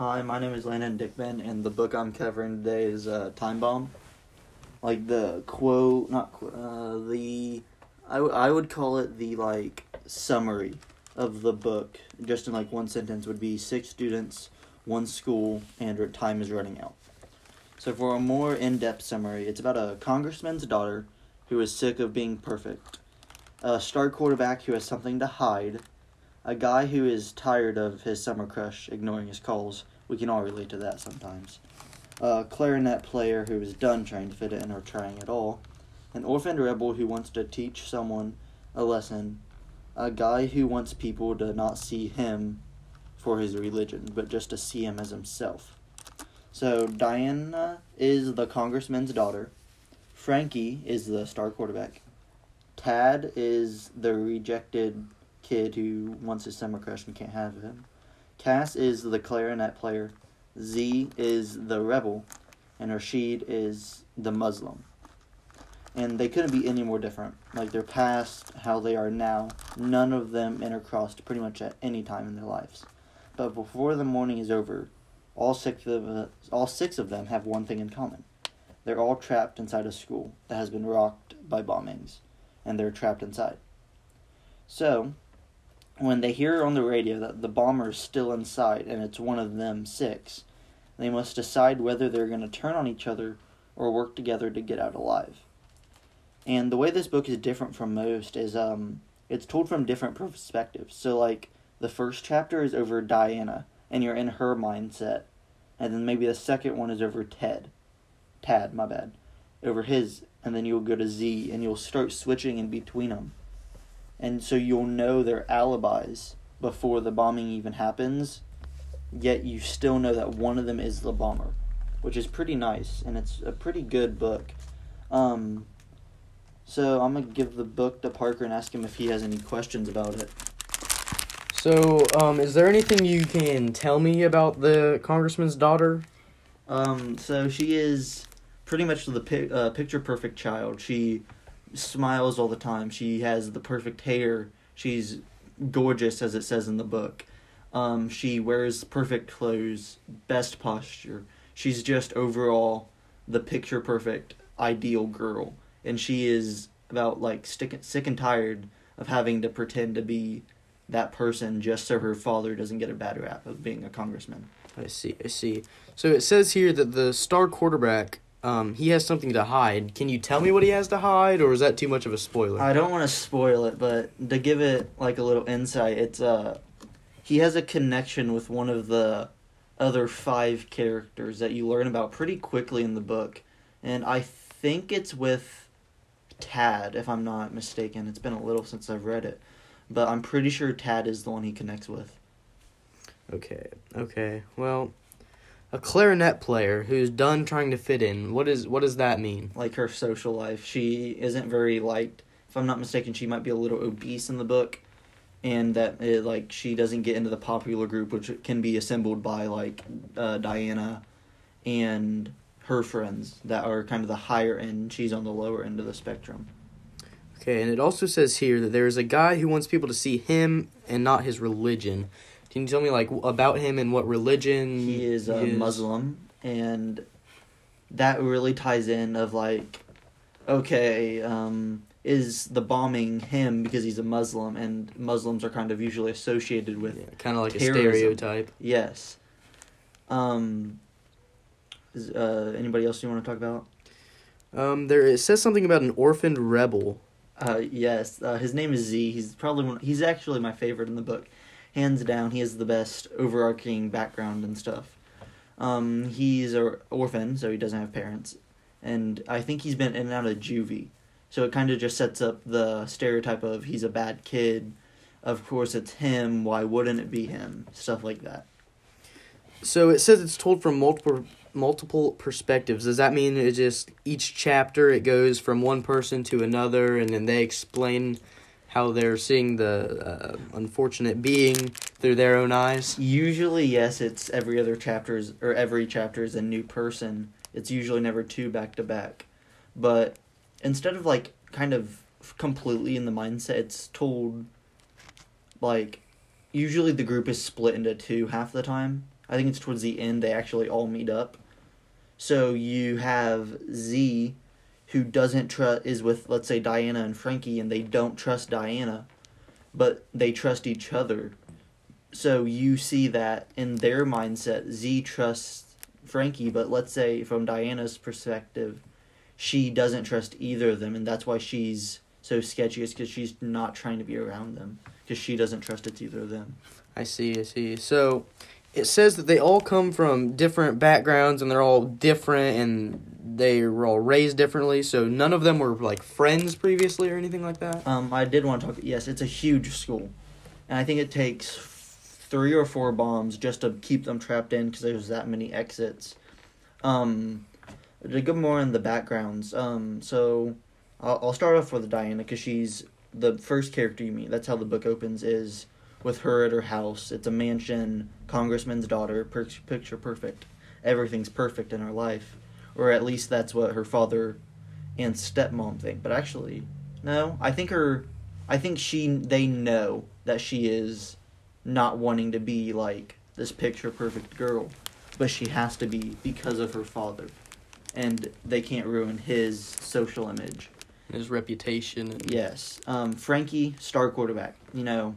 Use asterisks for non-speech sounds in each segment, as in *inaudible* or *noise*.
Hi, my name is Landon Dickman, and the book I'm covering today is uh, Time Bomb. Like the quote, not quote, uh, the, I, w- I would call it the like summary of the book, just in like one sentence, would be six students, one school, and time is running out. So for a more in-depth summary, it's about a congressman's daughter who is sick of being perfect, a star quarterback who has something to hide, a guy who is tired of his summer crush ignoring his calls. We can all relate to that sometimes. A clarinet player who is done trying to fit in or trying at all. An orphaned rebel who wants to teach someone a lesson. A guy who wants people to not see him for his religion, but just to see him as himself. So Diana is the congressman's daughter. Frankie is the star quarterback. Tad is the rejected kid who wants his summer crush and can't have him. Cass is the clarinet player. Z is the rebel. And Rashid is the Muslim. And they couldn't be any more different. Like their past, how they are now, none of them intercrossed pretty much at any time in their lives. But before the morning is over, all six of uh, all six of them have one thing in common. They're all trapped inside a school that has been rocked by bombings, and they're trapped inside. So, when they hear on the radio that the bomber is still inside and it's one of them six, they must decide whether they're going to turn on each other or work together to get out alive. And the way this book is different from most is um it's told from different perspectives. So like the first chapter is over Diana and you're in her mindset. And then maybe the second one is over Ted. Tad, my bad. Over his and then you'll go to Z and you'll start switching in between them and so you'll know their alibis before the bombing even happens yet you still know that one of them is the bomber which is pretty nice and it's a pretty good book. Um, so i'm gonna give the book to parker and ask him if he has any questions about it. So, um, is there anything you can tell me about the congressman's daughter? um, so she is pretty much the pi- uh, picture perfect child. She smiles all the time. She has the perfect hair. She's gorgeous as it says in the book. Um, she wears perfect clothes best posture. She's just overall the picture perfect ideal girl. And she is about like stick, sick and tired of having to pretend to be that person just so her father doesn't get a bad rap of being a congressman. I see, I see. So it says here that the star quarterback, um, he has something to hide. Can you tell me what he has to hide, or is that too much of a spoiler? I don't want to spoil it, but to give it like a little insight, it's uh he has a connection with one of the other five characters that you learn about pretty quickly in the book. And I think it's with Tad, if I'm not mistaken. It's been a little since I've read it. But I'm pretty sure Tad is the one he connects with. Okay, okay. Well, a clarinet player who's done trying to fit in. What is what does that mean? Like her social life. She isn't very liked. If I'm not mistaken, she might be a little obese in the book. And that it, like she doesn't get into the popular group, which can be assembled by like uh, Diana and her friends that are kind of the higher end. She's on the lower end of the spectrum. Okay, and it also says here that there is a guy who wants people to see him and not his religion. Can you tell me like about him and what religion He is a Muslim, and that really ties in of like, okay, um, is the bombing him because he's a Muslim, and Muslims are kind of usually associated with Yeah, kind of like a stereotype. yes. Um, is, uh, anybody else you want to talk about? Um, there it says something about an orphaned rebel. Uh, yes, uh, his name is Z. He's probably one. He's actually my favorite in the book, hands down. He has the best overarching background and stuff. Um, he's a orphan, so he doesn't have parents, and I think he's been in and out of juvie. So it kind of just sets up the stereotype of he's a bad kid. Of course, it's him. Why wouldn't it be him? Stuff like that. So it says it's told from multiple multiple perspectives. Does that mean it just each chapter it goes from one person to another, and then they explain how they're seeing the uh, unfortunate being through their own eyes? Usually, yes, it's every other chapter is, or every chapter is a new person. It's usually never two back to back. But instead of like kind of completely in the mindset, it's told like usually the group is split into two half the time. I think it's towards the end they actually all meet up. So you have Z, who doesn't trust is with let's say Diana and Frankie, and they don't trust Diana, but they trust each other. So you see that in their mindset, Z trusts Frankie, but let's say from Diana's perspective, she doesn't trust either of them, and that's why she's so sketchy. Is because she's not trying to be around them because she doesn't trust it's either of them. I see, I see. So it says that they all come from different backgrounds and they're all different and they were all raised differently. So none of them were like friends previously or anything like that. Um, I did want to talk. Yes, it's a huge school, and I think it takes three or four bombs just to keep them trapped in because there's that many exits. Um, to go more in the backgrounds. Um, so I'll, I'll start off with Diana because she's the first character you meet. That's how the book opens. Is with her at her house. It's a mansion, congressman's daughter, per- picture perfect. Everything's perfect in her life, or at least that's what her father and stepmom think. But actually, no. I think her, I think she. They know that she is not wanting to be like this picture perfect girl, but she has to be because of her father, and they can't ruin his social image. His reputation. And Yes. Um, Frankie, star quarterback. You know,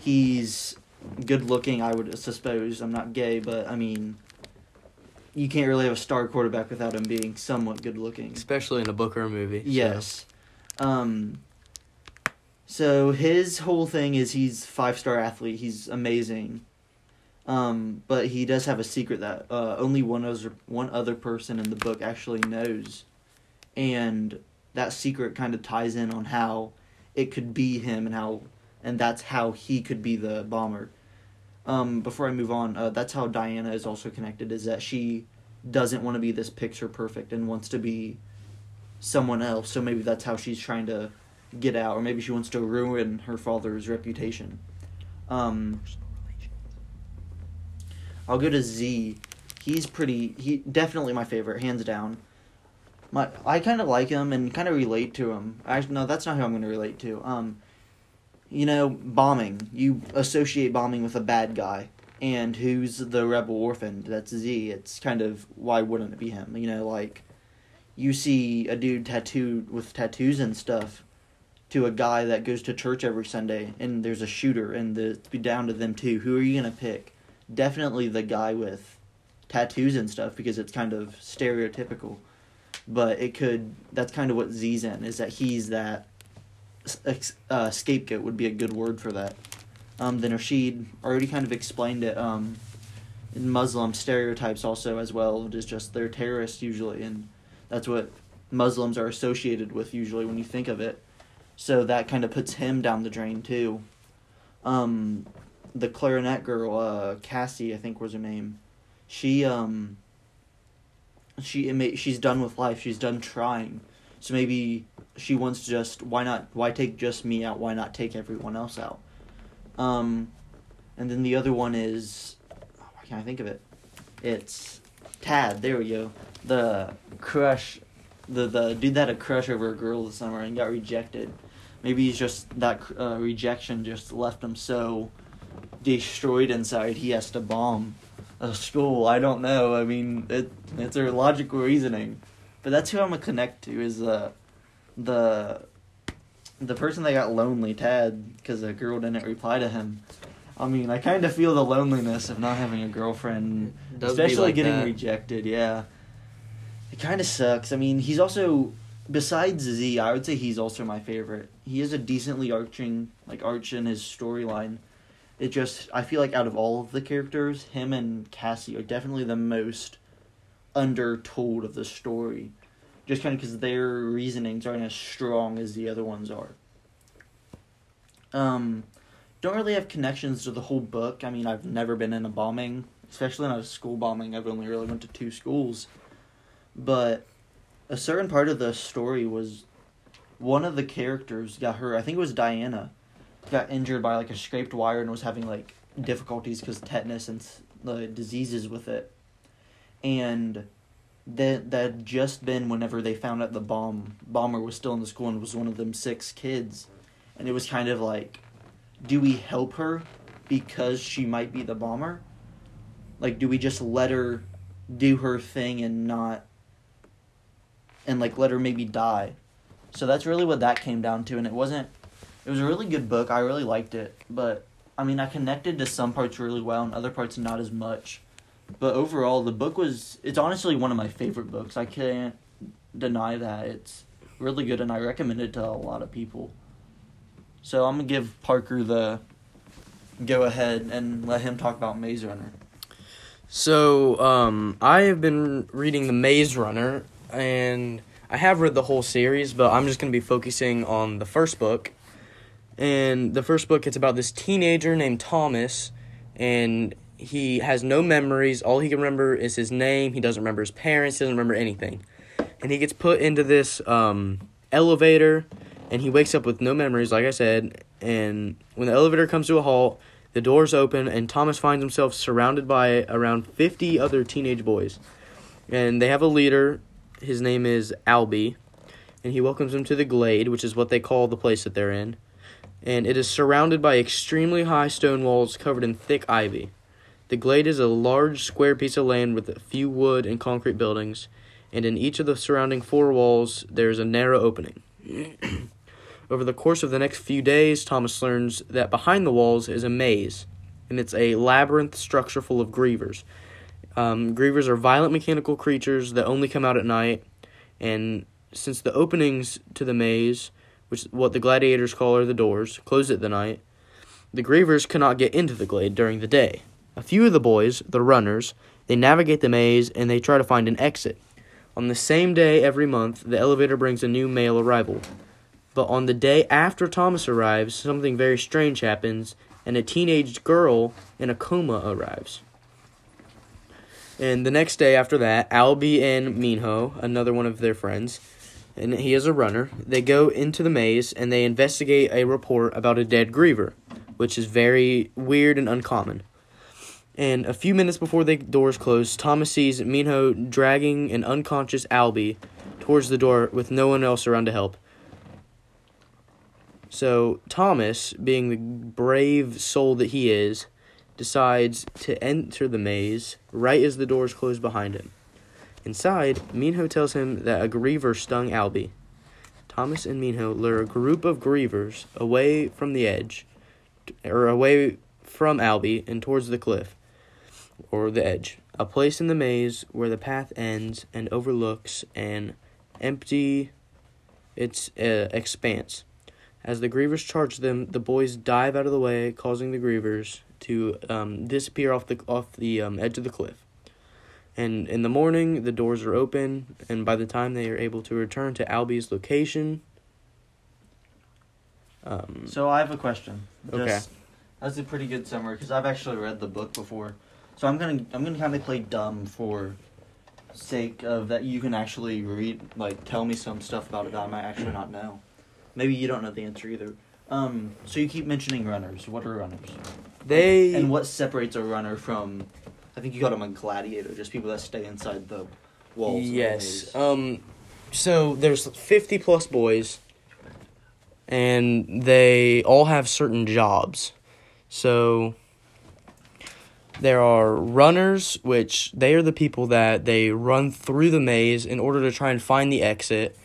he's good looking, I would suppose. I'm not gay, but I mean, you can't really have a star quarterback without him being somewhat good looking. Especially in a book or a movie. so- Yes. Um, so his whole thing is he's five star athlete. He's amazing. Um, but he does have a secret that uh, only one other one other person in the book actually knows, and that secret kind of ties in on how it could be him and how and that's how he could be the bomber. Um, before I move on, uh, that's how Diana is also connected. Is that she doesn't want to be this picture perfect and wants to be someone else. So maybe that's how she's trying to get out, or maybe she wants to ruin her father's reputation. Um, I'll go to Z. He's pretty. He definitely my favorite, hands down. My I kind of like him and kind of relate to him. Actually, no, that's not who I'm going to relate to. Um, you know, bombing. You associate bombing with a bad guy, and who's the rebel orphan? That's Z. It's kind of why wouldn't it be him? You know, like you see a dude tattooed with tattoos and stuff to a guy that goes to church every Sunday, and there's a shooter, and the, be down to them too. Who are you gonna pick? Definitely the guy with tattoos and stuff because it's kind of stereotypical. But it could. That's kind of what Z's in is that he's that uh, scapegoat would be a good word for that. Um, then Rashid already kind of explained it. Um, in Muslim stereotypes also as well is just they're terrorists usually, and that's what Muslims are associated with usually when you think of it. So that kind of puts him down the drain too. Um, the clarinet girl, uh, Cassie, I think was her name. She um. She it she's done with life. She's done trying. So maybe she wants just why not why take just me out? Why not take everyone else out? Um, and then the other one is oh, why can't I think of it? It's Tad. There we go. The crush, the the dude that had a crush over a girl this summer and got rejected. Maybe he's just that uh, rejection just left him so destroyed inside he has to bomb a school. I don't know. I mean, it it's a logical reasoning, but that's who I'm gonna connect to is uh, the the person that got lonely, Tad, because a girl didn't reply to him. I mean, I kind of feel the loneliness of not having a girlfriend, especially like getting that. rejected. Yeah, it kind of sucks. I mean, he's also besides Z, I would say he's also my favorite. He is a decently arching like arch in his storyline. It just I feel like out of all of the characters, him and Cassie are definitely the most undertold of the story. Just kind of because their reasonings aren't as strong as the other ones are. Um, don't really have connections to the whole book. I mean, I've never been in a bombing, especially not a school bombing. I've only really went to two schools, but a certain part of the story was one of the characters got hurt. I think it was Diana, got injured by like a scraped wire and was having like difficulties because tetanus and the diseases with it, and that that had just been whenever they found out the bomb bomber was still in the school and was one of them six kids, and it was kind of like, do we help her because she might be the bomber, Like, do we just let her do her thing and not, and like let her maybe die? So that's really what that came down to, and it wasn't. It was a really good book. I really liked it, but I mean, I connected to some parts really well and other parts not as much. But overall, the book was. It's honestly one of my favorite books. I can't deny that. It's really good, and I recommend it to a lot of people. So I'm gonna give Parker the go ahead and let him talk about Maze Runner. So, um, I have been reading The Maze Runner, and I have read the whole series, but I'm just to be focusing on the first book. And the first book, it's about this teenager named Thomas, and he has no memories. All he can remember is his name. He doesn't remember his parents. He doesn't remember anything. And he gets put into this um, elevator, and he wakes up with no memories, like I said. And when the elevator comes to a halt, the doors open, and Thomas finds himself surrounded by around 50 other teenage boys. And they have a leader. His name is Alby. And he welcomes them to the Glade, which is what they call the place that they're in. And it is surrounded by extremely high stone walls covered in thick ivy. The Glade is a large square piece of land with a few wood and concrete buildings, and in each of the surrounding four walls there is a narrow opening. *clears throat* Over the course of the next few days, Thomas learns that behind the walls is a maze, and it's a labyrinth structure full of grievers. Um, grievers are violent mechanical creatures that only come out at night, and since the openings to the maze, which what the gladiators call are the doors, close at the night, the grievers cannot get into the glade during the day. A few of the boys, the runners, they navigate the maze and they try to find an exit. On the same day every month, the elevator brings a new male arrival. But on the day after Thomas arrives, something very strange happens, and a teenage girl in a coma arrives. And the next day after that, Alby and Minho, another one of their friends, and he is a runner, they go into the maze and they investigate a report about a dead griever, which is very weird and uncommon. And a few minutes before the doors close, Thomas sees Minho dragging an unconscious Alby towards the door with no one else around to help. So Thomas, being the brave soul that he is, decides to enter the maze right as the doors close behind him. Inside, Minho tells him that a griever stung Alby. Thomas and Minho lure a group of grievers away from the edge, or away from Alby and towards the cliff, or the edge, a place in the maze where the path ends and overlooks an empty its uh, expanse. As the grievers charge them, the boys dive out of the way, causing the grievers to um, disappear off the off the um, edge of the cliff. And in the morning, the doors are open, and by the time they are able to return to Alby's location, um, So I have a question. Okay. Just- That's a pretty good summary because I've actually read the book before. So I'm gonna I'm gonna kind of play dumb for sake of that you can actually read like tell me some stuff about it that I might actually not know. Maybe you don't know the answer either. Um, so you keep mentioning runners. What are runners? they And what separates a runner from? I think you called them a gladiator, just people that stay inside the walls. Yes. Um. So there's 50 plus boys, and they all have certain jobs. So there are runners, which they are the people that they run through the maze in order to try and find the exit,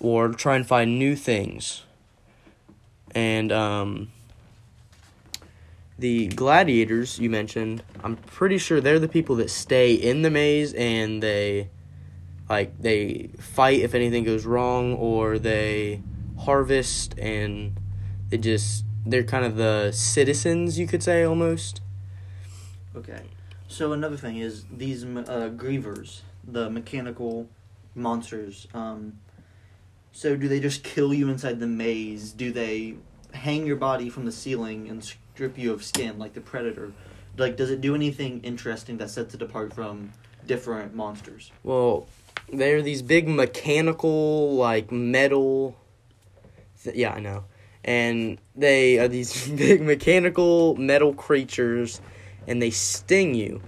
or try and find new things. And um. The gladiators you mentioned, I'm pretty sure they're the people that stay in the maze and they like they fight if anything goes wrong or they harvest and they just they're kind of the citizens you could say almost Okay. So another thing is these uh, grievers, the mechanical monsters. Um, so do they just kill you inside the maze? Do they hang your body from the ceiling and strip you of skin like the predator? Like, does it do anything interesting that sets it apart from different monsters? well they're these big mechanical like metal th- yeah i know and they are these *laughs* big mechanical metal creatures and they sting you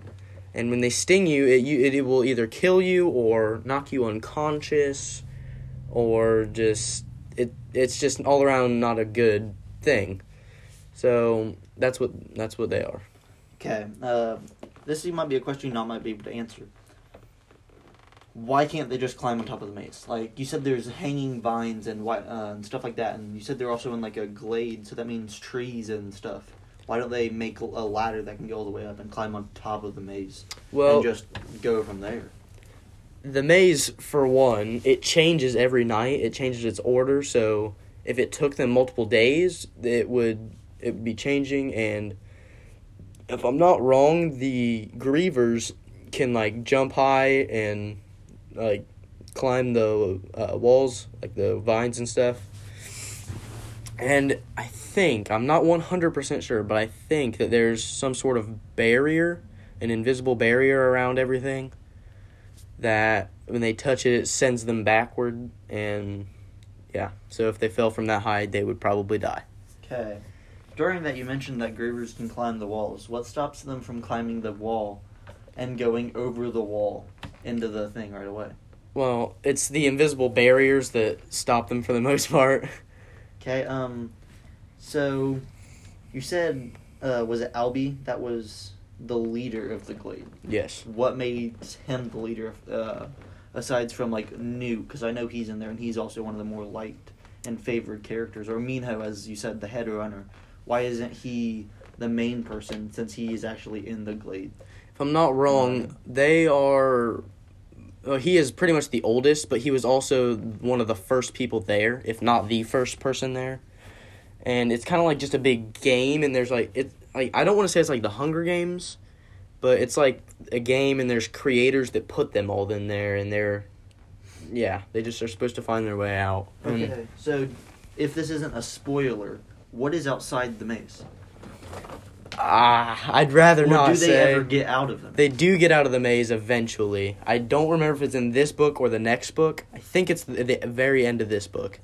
and when they sting you it, you it, will either kill you or knock you unconscious or just it it's just all around not a good thing so that's what that's what they are Okay. Uh, this might be a question you not might be able to answer. Why can't they just climb on top of the maze? Like you said, there's hanging vines and uh, and stuff like that, and you said they're also in like a glade, so that means trees and stuff. Why don't they make a ladder that can go all the way up and climb on top of the maze Well, and just go from there? the maze for one, it changes every night. It changes its order, so if it took them multiple days, it would it would be changing and if I'm not wrong, the grievers can like jump high and like climb the uh, walls, like the vines and stuff. And I think, I'm not 100% sure, but I think that there's some sort of barrier, an invisible barrier around everything that when they touch it, it sends them backward. And yeah, so if they fell from that high, they would probably die. Okay. During that, you mentioned that grievers can climb the walls. What stops them from climbing the wall and going over the wall into the thing right away? Well, it's the invisible barriers that stop them for the most part. *laughs* Okay. Um. So, you said, uh, was it Alby that was the leader of the Glade? yes. What made him the leader? Of, uh, aside from like Newt, because I know he's in there and he's also one of the more liked and favored characters. Or Minho, as you said, the head runner. Why isn't he the main person since he is actually in the Glade? If I'm not wrong, they are. Well, he is pretty much the oldest, but he was also one of the first people there, if not the first person there. And it's kind of like just a big game, and there's like it. Like I don't want to say it's like the Hunger Games, but it's like a game, and there's creators that put them all in there, and they're, yeah, they just are supposed to find their way out. And Okay. So, if this isn't a spoiler, what is outside the maze? Ah, I'd rather Or not do they say. ever get out of them? They do get out of the maze eventually. I don't remember if it's in this book or the next book. I think it's the, the very end of this book.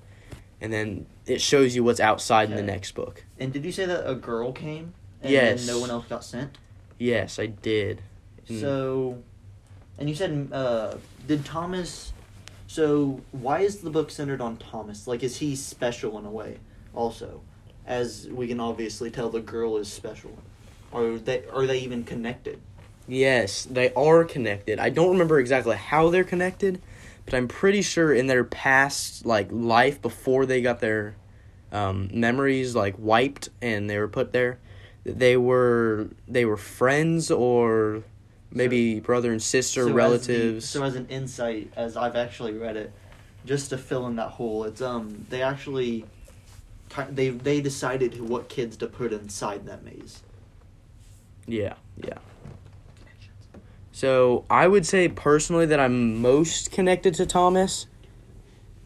And then it shows you what's outside in the next book. and did you say that a girl came? And Yes. No one else got sent. Yes, I did. Mm. So, and you said, uh, did Thomas? So why is the book centered on Thomas? Like, is he special in a way? Also, as we can obviously tell, the girl is special. Are they? Are they even connected? Yes, they are connected. I don't remember exactly how they're connected, but I'm pretty sure in their past like life before they got their um, memories like wiped and they were put there, they were they were friends or maybe brother and sister, So as the- relatives. so as an insight, as I've actually read it, just to fill in that hole, it's um they actually they they decided what kids to put inside that maze. Yeah, yeah. So I would say personally that I'm most connected to Thomas,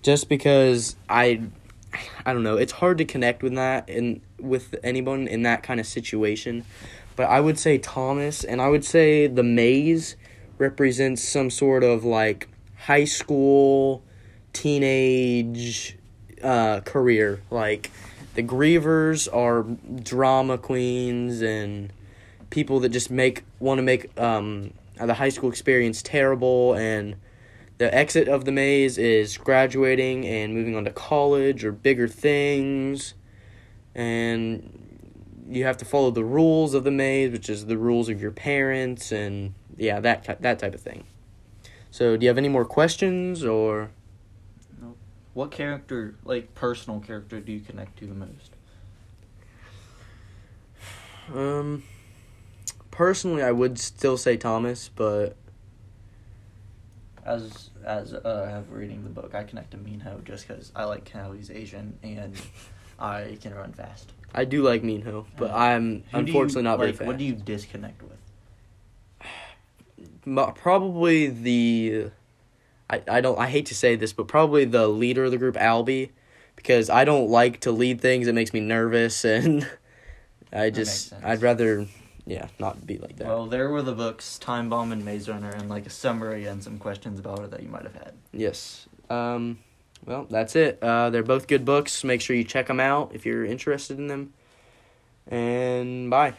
just because I, I don't know. It's hard to connect with that and with anyone in that kind of situation, but I would say Thomas, and I would say the maze represents some sort of like high school, teenage, uh, career. Like the Grievers are drama queens and people that just make want to make um, the high school experience terrible. And the exit of the maze is graduating and moving on to college or bigger things. And you have to follow the rules of the maze which is the rules of your parents and yeah that that type of thing. So do you have any more questions or What character, like personal character, do you connect to the most? um personally i would still say thomas but As as uh, have reading the book, I connect to Minho just because I like how he's Asian and I can run fast. i do like minho but i'm Who do you- unfortunately not very like, fast What do you disconnect with? *sighs* Mo- probably the I, I don't I hate to say this, but probably the leader of the group, Alby, because I don't like to lead things. It makes me nervous, *laughs* and I just. I'd rather yeah not be like that. Well, there were the books, Time Bomb and Maze Runner, and like a summary and some questions about it that you might have had. yes. Um. Well, that's it. Uh, they're both good books. Make sure you check them out if you're interested in them. And bye.